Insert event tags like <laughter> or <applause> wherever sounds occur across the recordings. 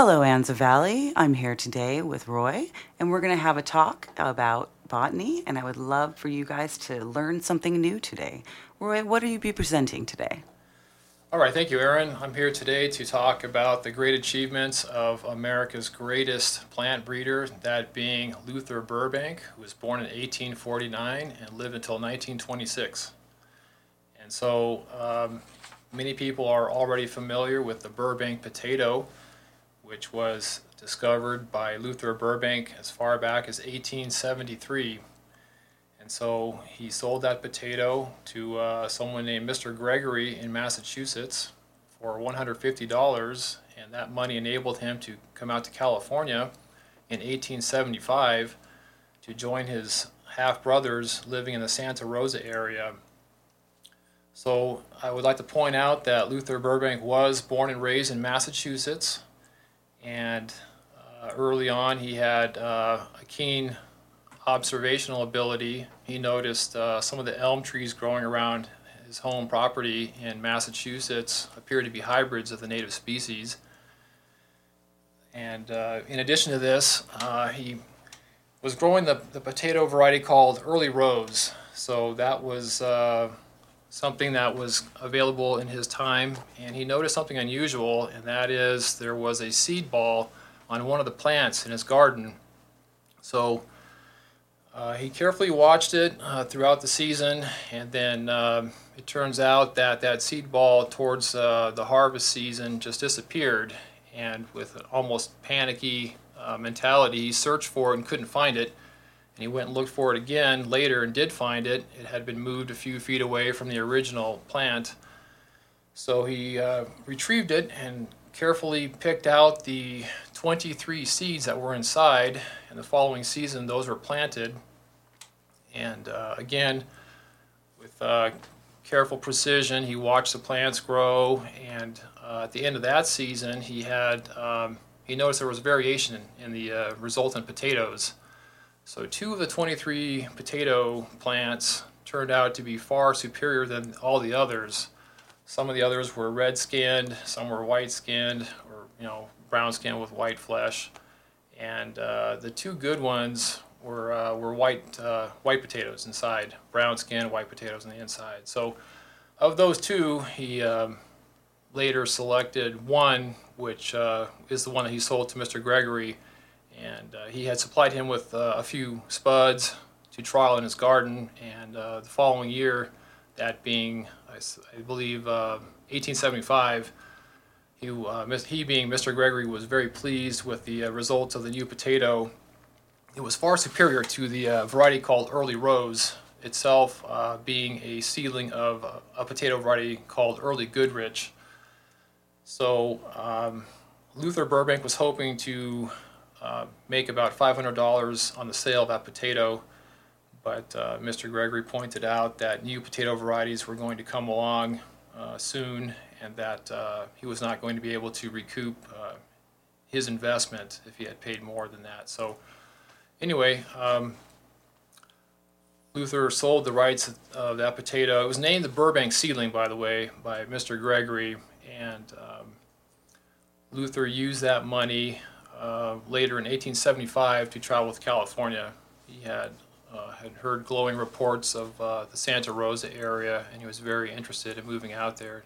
Hello, Anza Valley. I'm here today with Roy, and we're going to have a talk about botany, and I would love for you guys to learn something new today. Roy, what will you be presenting today? All right, thank you, Erin. I'm here today to talk about the great achievements of America's greatest plant breeder, that being Luther Burbank, who was born in 1849 and lived until 1926. And so um, many people are already familiar with the Burbank potato, which was discovered by Luther Burbank as far back as 1873. And so he sold that potato to uh, someone named Mr. Gregory in Massachusetts for $150, and that money enabled him to come out to California in 1875 to join his half brothers living in the Santa Rosa area so I would like to point out that Luther Burbank was born and raised in Massachusetts, and uh, early on he had uh, a keen observational ability. He noticed uh, some of the elm trees growing around his home property in Massachusetts appeared to be hybrids of the native species. And uh, in addition to this, uh, he was growing the, the potato variety called Early Rose. So that was uh, something that was available in his time, and he noticed something unusual, and that is there was a seed ball on one of the plants in his garden. So uh, he carefully watched it uh, throughout the season, and then uh, it turns out that that seed ball towards uh, the harvest season just disappeared. And with an almost panicky uh, mentality, he searched for it and couldn't find it and he went and looked for it again later and did find it. It had been moved a few feet away from the original plant. So he uh, retrieved it and carefully picked out the 23 seeds that were inside. And the following season, those were planted. And uh, again, with uh, careful precision, he watched the plants grow. And uh, at the end of that season, he had um, he noticed there was variation in, in the uh, resultant potatoes. So two of the 23 potato plants turned out to be far superior than all the others. Some of the others were red skinned, some were white skinned, or you know brown skinned with white flesh, and uh, the two good ones were uh, were white uh, white potatoes inside, brown skinned white potatoes on the inside. So of those two, he um, later selected one, which uh, is the one that he sold to Mr. Gregory and uh, he had supplied him with uh, a few spuds to trial in his garden. And uh, the following year, that being, I, believe, 1875, uh, he, uh, he being Mr. Gregory was very pleased with the uh, results of the new potato. It was far superior to the variety called Early Rose, itself being a seedling of a potato variety called Early Goodrich. So um, Luther Burbank was hoping to uh, make about $500 on the sale of that potato. But uh, Mr. Gregory pointed out that new potato varieties were going to come along uh, soon and that uh, he was not going to be able to recoup his investment if he had paid more than that. So, anyway, um, Luther sold the rights of that potato. It was named the Burbank seedling, by the way, by Mr. Gregory, and um, Luther used that money uh, later in 1875 to travel with California. He had uh, had heard glowing reports of uh, the Santa Rosa area, and he was very interested in moving out there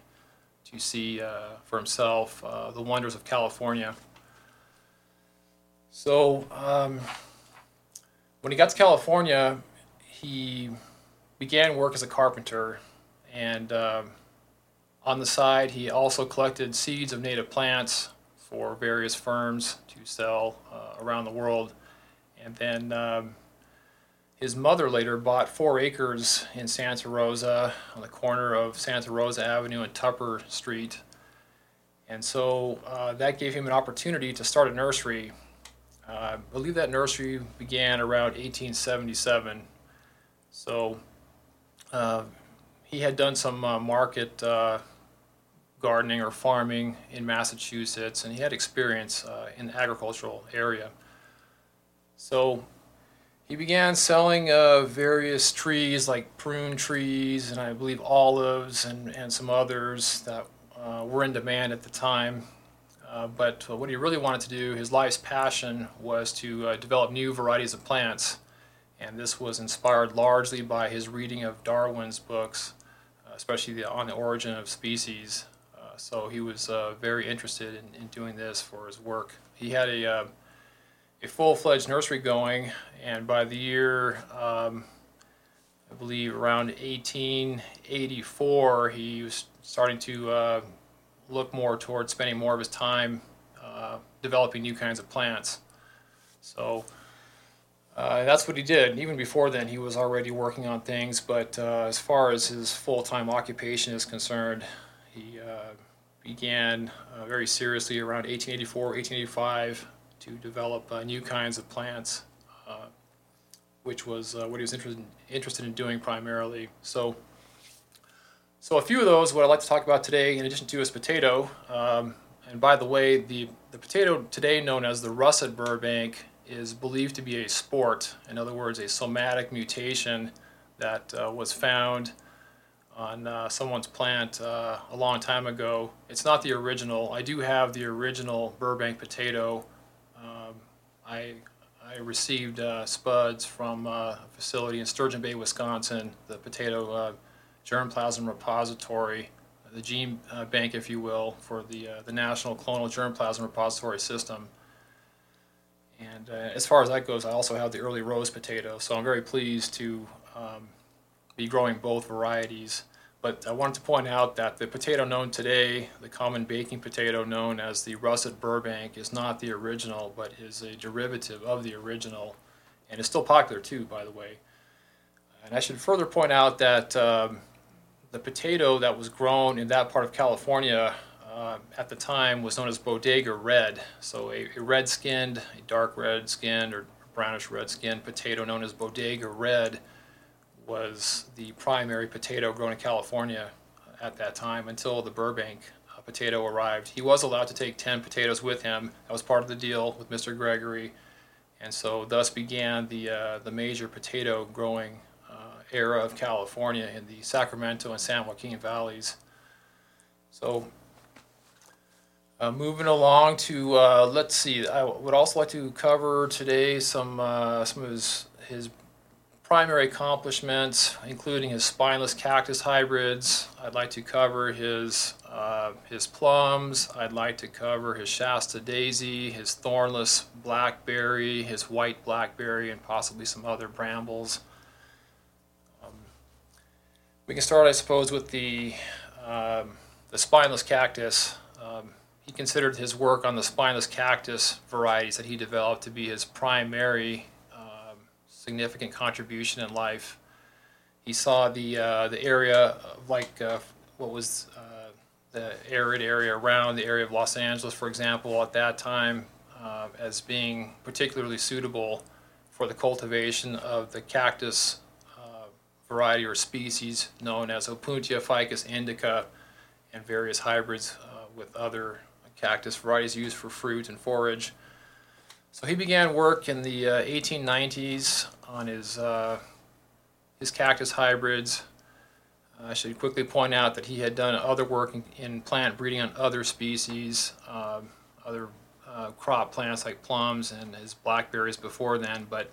to see uh, for himself uh, the wonders of California. So um, when he got to California, he began work as a carpenter, and um, on the side, he also collected seeds of native plants for various firms to sell uh, around the world. And then um, his mother later bought four acres in Santa Rosa on the corner of Santa Rosa Avenue and Tupper Street. And so uh, that gave him an opportunity to start a nursery. Uh, I believe that nursery began around 1877. So uh, he had done some uh, market uh, gardening or farming in Massachusetts, and he had experience uh, in the agricultural area. So he began selling uh, various trees like prune trees and I believe olives and, and some others that uh, were in demand at the time. Uh, but what he really wanted to do, his life's passion, was to uh, develop new varieties of plants. And this was inspired largely by his reading of Darwin's books, uh, especially the, on the origin of species. Uh, so he was uh, very interested in, in, doing this for his work. He had a, uh, a full fledged nursery going, and by the year, um, I believe around 1884, he was starting to look more towards spending more of his time uh, developing new kinds of plants. So uh, that's what he did. Even before then, he was already working on things. But uh, as far as his full-time occupation is concerned, he uh, began uh, very seriously around 1884, 1885 to develop uh, new kinds of plants, which was what he was interested interested in doing primarily. So so a few of those, what I'd like to talk about today, in addition to is potato. Um, and by the way, the, the potato today known as the russet Burbank is believed to be a sport. In other words, a somatic mutation that uh, was found on uh, someone's plant uh, a long time ago. It's not the original. I do have the original Burbank potato. Um, I, I received uh, spuds from uh, a facility in Sturgeon Bay, Wisconsin. The potato uh, germplasm repository, the gene uh, bank, if you will, for the, the National Clonal Germplasm Repository System. And as far as that goes, I also have the early rose potato, so I'm very pleased to um, be growing both varieties. But I wanted to point out that the potato known today, the common baking potato known as the russet Burbank, is not the original, but is a derivative of the original, and is still popular too, by the way. And I should further point out that um, the potato that was grown in that part of California uh, at the time was known as Bodega Red. So a, a red skinned, a dark red skinned or brownish red skinned potato known as Bodega Red was the primary potato grown in California at that time until the Burbank uh, potato arrived. He was allowed to take 10 potatoes with him. That was part of the deal with Mr. Gregory. And so thus began the, uh, the major potato growing era of California in the Sacramento and San Joaquin valleys. So uh, moving along to, uh, let's see, I would also like to cover today some, uh, some of his, his primary accomplishments, including his spineless cactus hybrids. I'd like to cover his, uh, his plums. I'd like to cover his Shasta daisy, his thornless blackberry, his white blackberry, and possibly some other brambles. We can start, I suppose, with the, um, the spineless cactus. Um, he considered his work on the spineless cactus varieties that he developed to be his primary um, significant contribution in life. He saw the, uh, the area of like uh, what was uh, the arid area around the area of Los Angeles, for example, at that time uh, as being particularly suitable for the cultivation of the cactus variety or species known as Opuntia ficus indica and various hybrids uh, with other cactus varieties used for fruit and forage. So he began work in the uh, 1890s on his, uh, his cactus hybrids. I should quickly point out that he had done other work in, in plant breeding on other species, um, other uh, crop plants like plums and his blackberries before then, but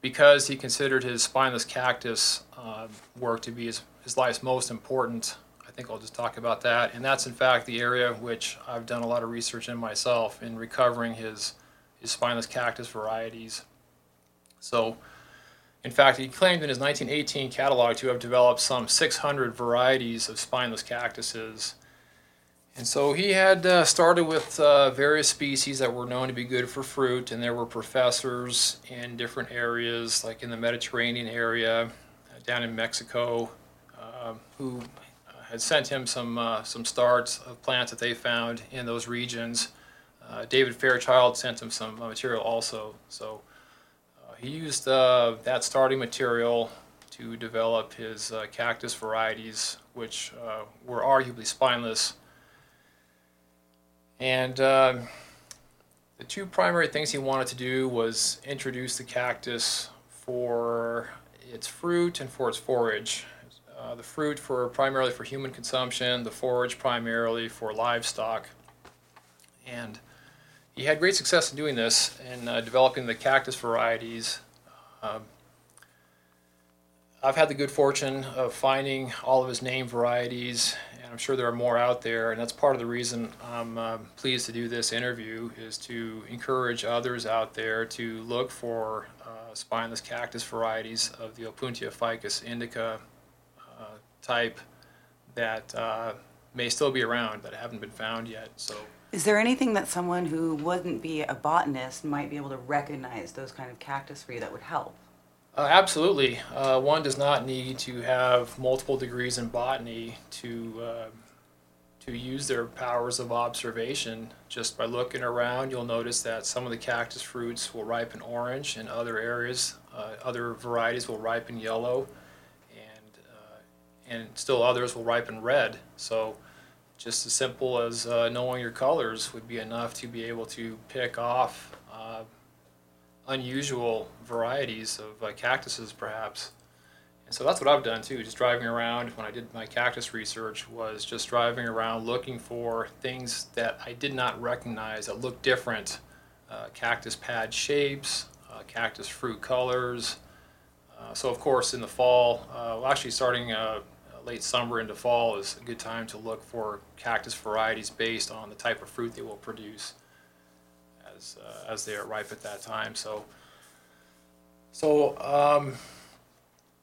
because he considered his spineless cactus uh, work to be his, his life's most important. I think I'll just talk about that. And that's in fact the area which I've done a lot of research in myself in recovering his, his spineless cactus varieties. So, in fact, he claimed in his 1918 catalog to have developed some 600 varieties of spineless cactuses. And so he had uh, started with uh, various species that were known to be good for fruit, and there were professors in different areas, like in the Mediterranean area, uh, down in Mexico, um, who had sent him some uh, some starts of plants that they found in those regions. Uh, David Fairchild sent him some material also. So he used that starting material to develop his cactus varieties, which were arguably spineless and uh, the two primary things he wanted to do was introduce the cactus for its fruit and for its forage. Uh, the fruit for primarily for human consumption, the forage primarily for livestock. And he had great success in doing this in uh, developing the cactus varieties. Um, I've had the good fortune of finding all of his name varieties, and I'm sure there are more out there. And that's part of the reason I'm uh, pleased to do this interview is to encourage others out there to look for uh, spineless cactus varieties of the Opuntia ficus indica uh, type that uh, may still be around that haven't been found yet. So. Is there anything that someone who wouldn't be a botanist might be able to recognize those kind of cactus for you that would help? Uh, absolutely. Uh, one does not need to have multiple degrees in botany to uh, to use their powers of observation. Just by looking around, you'll notice that some of the cactus fruits will ripen orange, and other areas, uh, other varieties will ripen yellow, and still others will ripen red. So. Just as simple as uh, knowing your colors would be enough to be able to pick off unusual varieties of uh, cactuses, perhaps. And so that's what I've done too. Just driving around when I did my cactus research was just driving around looking for things that I did not recognize that looked different. Uh, cactus pad shapes, uh, cactus fruit colors. Uh, so of course in the fall, uh, well, actually starting uh, late summer into fall is a good time to look for cactus varieties based on the type of fruit they will produce as, uh, as they are ripe at that time. So, so um,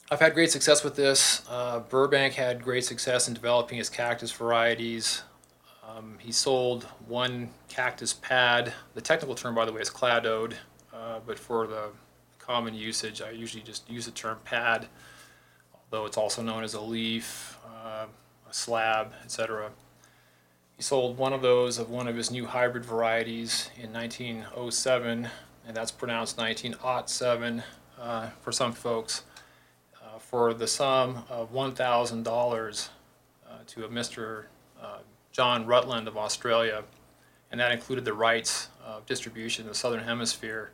I've had great success with this. Uh, Burbank had great success in developing his cactus varieties. Um, he sold one cactus pad. The technical term, by the way, is cladode, uh, but for the common usage, I usually just use the term pad, although it's also known as a leaf, uh, a slab, etc. He sold one of those of one of his new hybrid varieties in 1907, and that's pronounced 1907 uh, for some folks, uh, for the sum of $1,000 uh, to a Mr. Uh, John Rutland of Australia, and that included the rights of distribution in the Southern Hemisphere.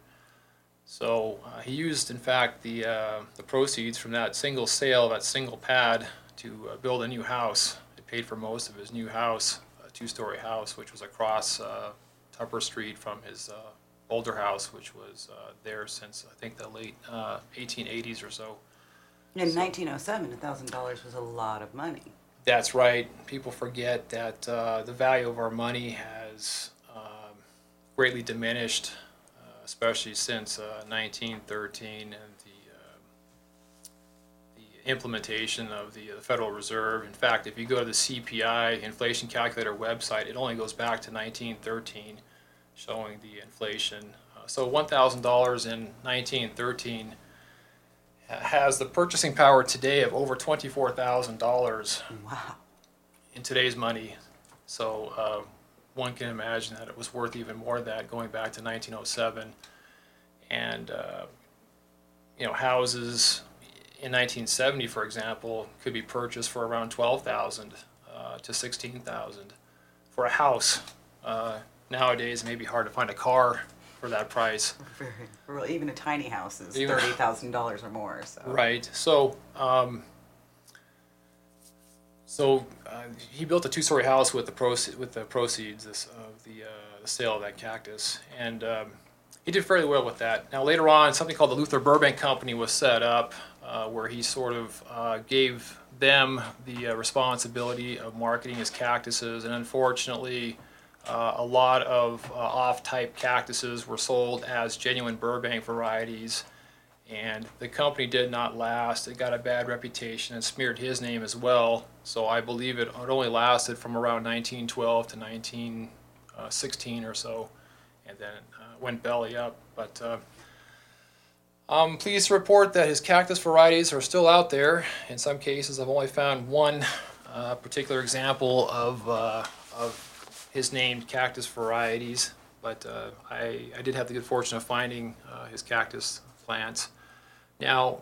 So uh, he used, in fact, the, uh, the proceeds from that single sale, that single pad, to build a new house. It paid for most of his new house a two-story house, which was across uh, Tupper Street from his uh, older house, which was uh, there since I think the late uh, 1880s or so. In 1907, $1,000 was a lot of money. That's right. People forget that uh, the value of our money has um, greatly diminished, uh, especially since 1913 and the implementation of the, the Federal Reserve. In fact, if you go to the CPI inflation calculator website, it only goes back to 1913, showing the inflation. Uh, so $1,000 in 1913 has the purchasing power today of over $24,000 wow. in today's money. So uh, one can imagine that it was worth even more than that going back to 1907. And, uh, you know, houses, in 1970, for example, could be purchased for around 12,000 uh, to 16,000 for a house. Uh, nowadays, it may be hard to find a car for that price. <laughs> Well, even a tiny house is even, thirty thousand dollars or more. So. Right. So, um, so uh, he built a two-story house with the proceeds with the proceeds of the, uh, the sale of that cactus, and um, he did fairly well with that. Now later on, something called the Luther Burbank Company was set up, uh, where he sort of uh, gave them the uh, responsibility of marketing his cactuses, and unfortunately, uh, a lot of off-type cactuses were sold as genuine Burbank varieties, and the company did not last. It got a bad reputation and smeared his name as well. So I believe it, it only lasted from around 1912 to 1916 or so, and then went belly up. But uh, I'm pleased to report that his cactus varieties are still out there. In some cases, I've only found one uh, particular example of, uh, of his named cactus varieties, but uh, I, I did have the good fortune of finding uh, his cactus plants. Now,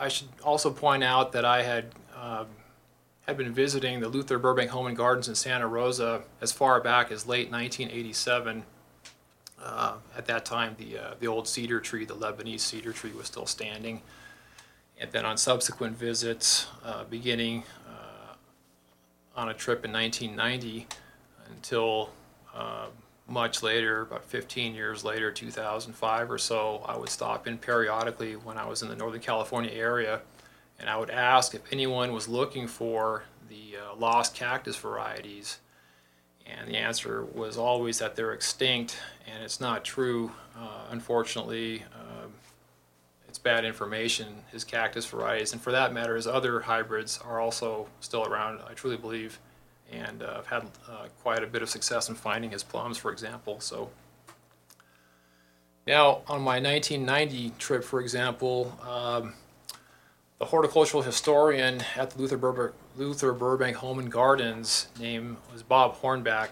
I should also point out that I had um, had been visiting the Luther Burbank Home and Gardens in Santa Rosa as far back as late 1987 uh, at that time, the, uh, the old cedar tree, the Lebanese cedar tree, was still standing. And then on subsequent visits, uh, beginning uh, on a trip in 1990 until uh, much later, about 15 years later, 2005 or so, I would stop in periodically when I was in the Northern California area, and I would ask if anyone was looking for the uh, lost cactus varieties. And the answer was always that they're extinct, and it's not true. Uh, unfortunately, um, it's bad information. His cactus varieties, and for that matter, his other hybrids are also still around, I truly believe and uh, I've had uh, quite a bit of success in finding his plums, for example. So now on my 1990 trip, for example, um, the horticultural historian at the Luther Burbank, Luther Burbank Home and Gardens name was Bob Hornback,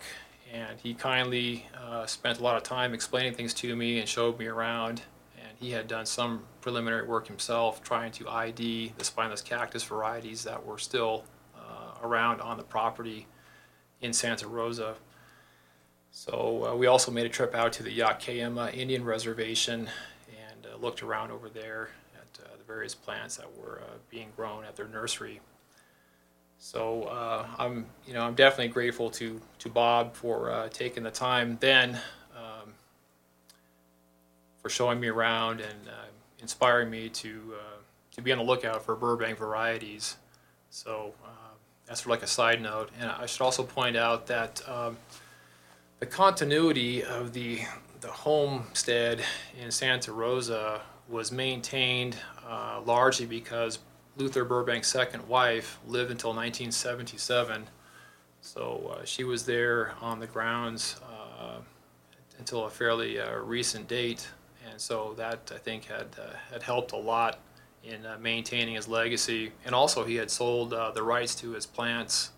and he kindly uh, spent a lot of time explaining things to me and showed me around. And he had done some preliminary work himself trying to ID the spineless cactus varieties that were still around on the property in Santa Rosa. So uh, we also made a trip out to the Yakeyama Indian Reservation and uh, looked around over there uh, various plants that were uh, being grown at their nursery. So uh, I'm, you know, I'm definitely grateful to to Bob for uh, taking the time then um, for showing me around and inspiring me to to be on the lookout for Burbank varieties. So that's for like a side note. And I should also point out that um, the continuity of the the homestead in Santa Rosa was maintained uh, largely because Luther Burbank's second wife lived until 1977. So uh, she was there on the grounds uh, until a fairly uh, recent date, and so that I think had had helped a lot in maintaining his legacy. And also, he had sold the rights to his plants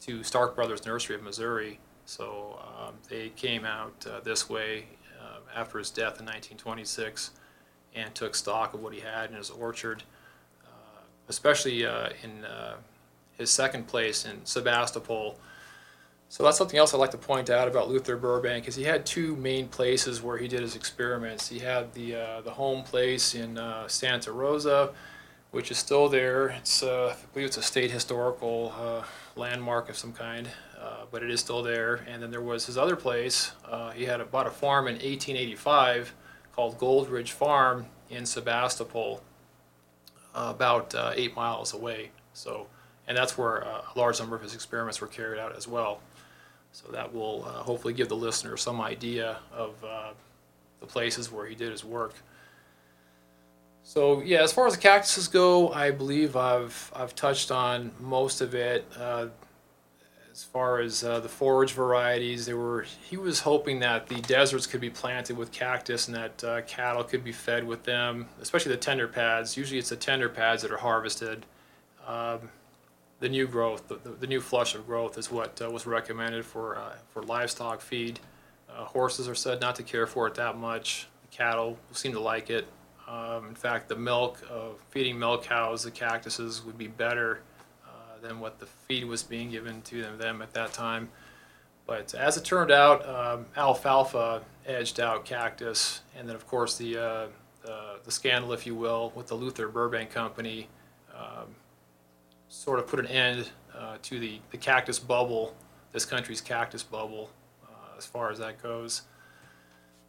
to Stark Brothers Nursery of Missouri. So um, they came out uh, this way uh, after his death in 1926 and took stock of what he had in his orchard, uh, especially in his second place in Sebastopol so that's something else I'd like to point out about Luther Burbank is he had two main places where he did his experiments. He had the uh, the home place in uh, Santa Rosa, which is still there. It's uh, I believe it's a state historical uh, landmark of some kind, uh, but it is still there. And then there was his other place. Uh, he had bought a farm in 1885 called Goldridge Farm in Sebastopol, about eight miles away. So, and that's where a large number of his experiments were carried out as well. So that will uh, hopefully give the listener some idea of uh, the places where he did his work. So yeah, as far as the cactuses go, I believe I've I've touched on most of it. As far as uh, the forage varieties, they were he was hoping that the deserts could be planted with cactus and that uh, cattle could be fed with them, especially the tender pads. Usually, it's the tender pads that are harvested. Um, the new growth, the, the, the new flush of growth is what uh, was recommended for, uh, for livestock feed. Uh, horses are said not to care for it that much. Cattle seem to like it. Um, in fact, the milk of feeding milk cows, the cactuses would be better than what the feed was being given to them, them at that time. But as it turned out, um, alfalfa edged out cactus, and then of course the, uh, the, the scandal, if you will, with the Luther Burbank Company um, sort of put an end uh, to the, the cactus bubble, this country's cactus bubble, uh, as far as that goes.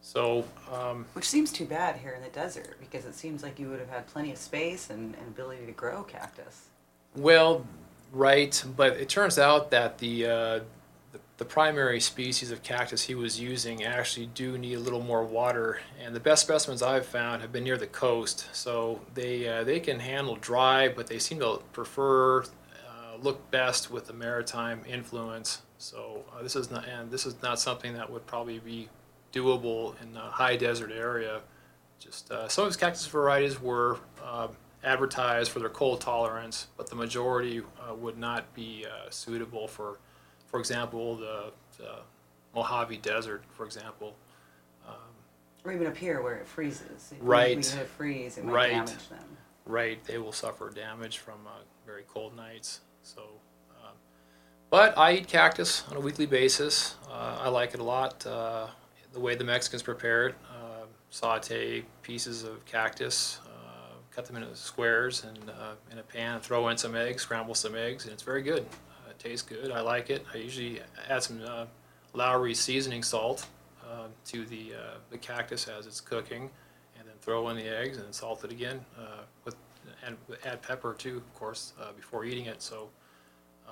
So, um, Which seems too bad here in the desert because it seems like you would have had plenty of space and, and ability to grow cactus. well, right, but it turns out that the, uh, the primary species of cactus he was using actually do need a little more water, and the best specimens I've found have been near the coast. So they uh, they can handle dry, but they seem to prefer uh, look best with the maritime influence. So uh, this is not and this is not something that would probably be doable in a high desert area. Just uh, some of his cactus varieties were uh, advertised for their cold tolerance, but the majority uh, would not be uh, suitable for, for example, the, the Mojave Desert, for example. Um, Or even up here where it freezes. If Right. We freeze, it might Right. damage them. right, they will suffer damage from uh, very cold nights. So, um, but I eat cactus on a weekly basis. Uh, I like it a lot. Uh, the way the Mexicans prepare it, uh, saute pieces of cactus, cut them into squares, and uh, in a pan, throw in some eggs, scramble some eggs, and it's very good. Uh, it tastes good. I like it. I usually add some uh, Lawry seasoning salt uh, to the, uh, the cactus as it's cooking, and then throw in the eggs and salt it again uh, with and add pepper too, of course, before eating it. So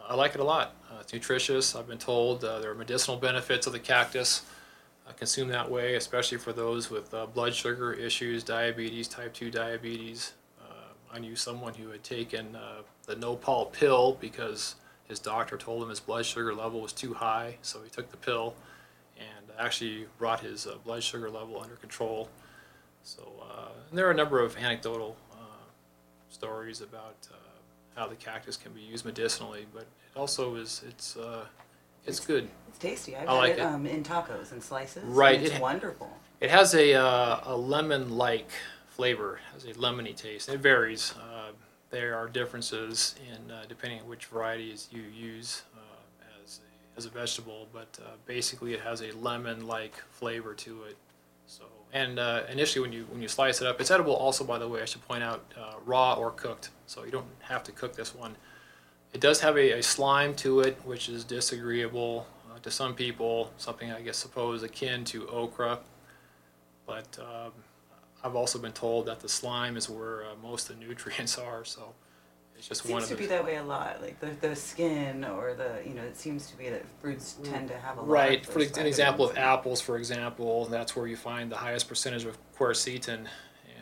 I like it a lot. It's nutritious. I've been told there are medicinal benefits of the cactus. Consumed that way, especially for those with uh, blood sugar issues, diabetes, type 2 diabetes. I knew someone who had taken uh, the Nopal pill because his doctor told him his blood sugar level was too high, so he took the pill and actually brought his uh, blood sugar level under control. So, uh, and there are a number of anecdotal uh, stories about uh, how the cactus can be used medicinally, but it also is it's uh, it's good. It's tasty. I've I had like it, it. Um, in tacos and slices. and Right, it's it- wonderful. It has a uh, a lemon like flavor, has a lemony taste. It varies. Uh, there are differences in uh, depending on which varieties you use uh, as a, as a vegetable, but uh, basically it has a lemon like flavor to it. So and uh, initially when you when you slice it up, it's edible. Also, by the way, I should point out uh, raw or cooked, so you don't have to cook this one. It does have a, a slime to it, which is disagreeable to some people. Something I guess suppose akin to okra but um, I've also been told that the slime is where uh, most of the nutrients <laughs> are. So it's just It one seems of to the be that way a lot. Like the, the skin or the, you know, it seems to be that fruits tend to have a lot of right. of For an example of apples, for example, that's where you find the highest percentage of quercetin,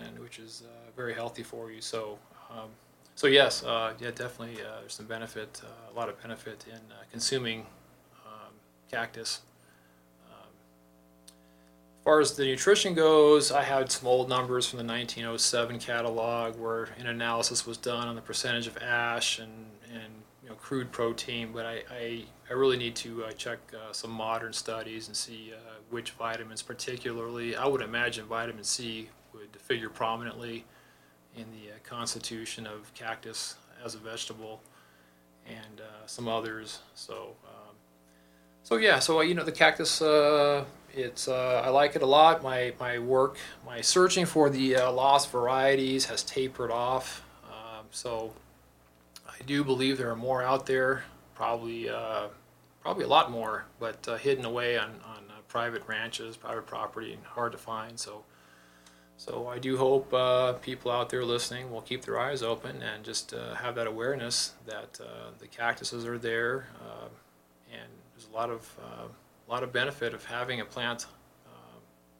and which is uh, very healthy for you. So. Um, so yes, uh, yeah, definitely. Uh, there's some benefit, uh, a lot of benefit in uh, consuming um, cactus. As far as the nutrition goes, I had some old numbers from the 1907 catalog where an analysis was done on the percentage of ash and, and you know, crude protein, but I, I, I really need to uh, check uh, some modern studies and see uh, which vitamins particularly. I would imagine vitamin C would figure prominently in the uh, constitution of cactus as a vegetable and uh, some others. So, um, so yeah, so uh, you know the cactus, it's uh, I like it a lot. My my work, my searching for the uh, lost varieties has tapered off. Um, so I do believe there are more out there, probably uh, probably a lot more, but uh, hidden away on on uh, private ranches, private property, and hard to find. So. So I do hope uh, people out there listening will keep their eyes open and just uh, have that awareness that uh, the cactuses are there, uh, and there's a lot of uh, a lot of benefit of having a plant uh,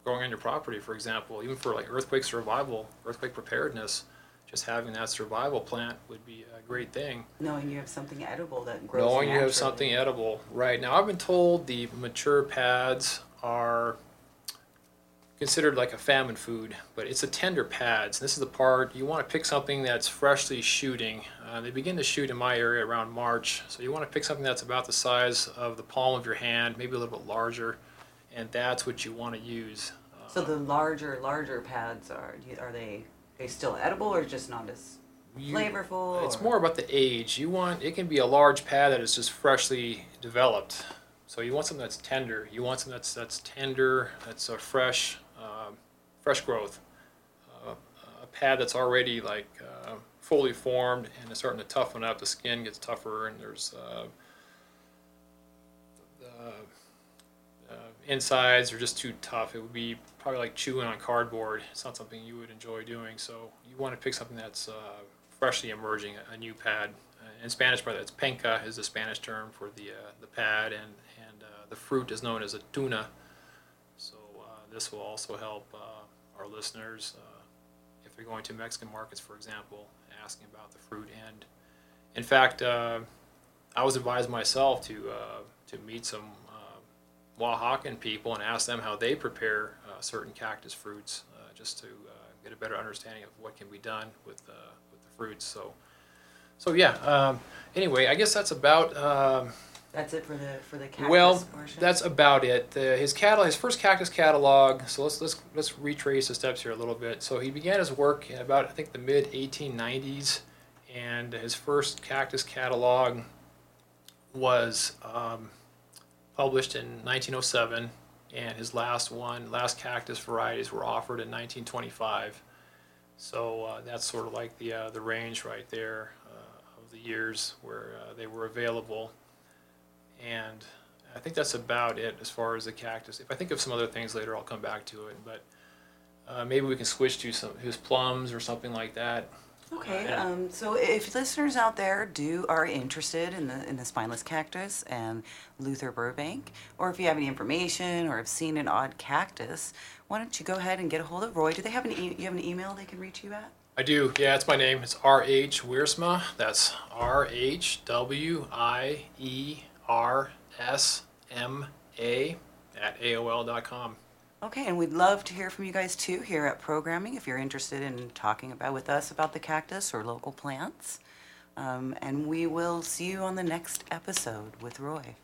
growing on your property. For example, even for like earthquake survival, earthquake preparedness, just having that survival plant would be a great thing. Knowing you have something edible that grows Knowing you have something edible, right now, I've been told the mature pads are considered like a famine food, but it's a tender pads. This is the part you want to pick something that's freshly shooting. Uh, they begin to shoot in my area around March, so you want to pick something that's about the size of the palm of your hand, maybe a little bit larger, and that's what you want to use. Uh, So the larger, larger pads are do you- are they they still edible or just not as you- flavorful? It's or- more about the age. You want it can be a large pad that is just freshly developed. So you want something that's tender. You want something that's that's tender, that's fresh, um, fresh growth. Uh, a pad that's already like uh, fully formed and it's starting to toughen up. The skin gets tougher, and there's uh, the uh, insides are just too tough. It would be probably like chewing on cardboard. It's not something you would enjoy doing. So you want to pick something that's uh, freshly emerging, a, new pad. Uh, in Spanish, by it's penca is the Spanish term for the uh, the pad, and and uh, the fruit is known as a tuna. This will also help uh, our listeners uh, if they're going to Mexican markets, for example, asking about the fruit. And in fact, uh, I was advised myself to uh, to meet some uh, Oaxacan people and ask them how they prepare uh, certain cactus fruits, just to get a better understanding of what can be done with with the fruits. So, so yeah. Um, anyway, I guess that's about. That's it for the for the cactus well, portion. that's about it. The, his catalog, his first cactus catalog. So let's let's let's retrace the steps here a little bit. So he began his work in about I think the mid 1890s, and his first cactus catalog was um, published in 1907, and his last one, last cactus varieties, were offered in 1925. So uh, that's sort of like the uh, the range right there uh, of the years where uh, they were available. And I think that's about it as far as the cactus. If I think of some other things later, I'll come back to it. But uh, maybe we can switch to some his plums or something like that. Okay, Yeah. um, so if listeners out there do are interested in the in the spineless cactus and Luther Burbank, or if you have any information or have seen an odd cactus, why don't you go ahead and get a hold of Roy? Do they have an e- you have an email they can reach you at? I do. Yeah, it's my name. It's R H Wiersma. That's R H W I E R S M A at AOL.com. Okay, and we'd love to hear from you guys too here at programming if you're interested in talking about with us about the cactus or local plants. Um, and we will see you on the next episode with Roy.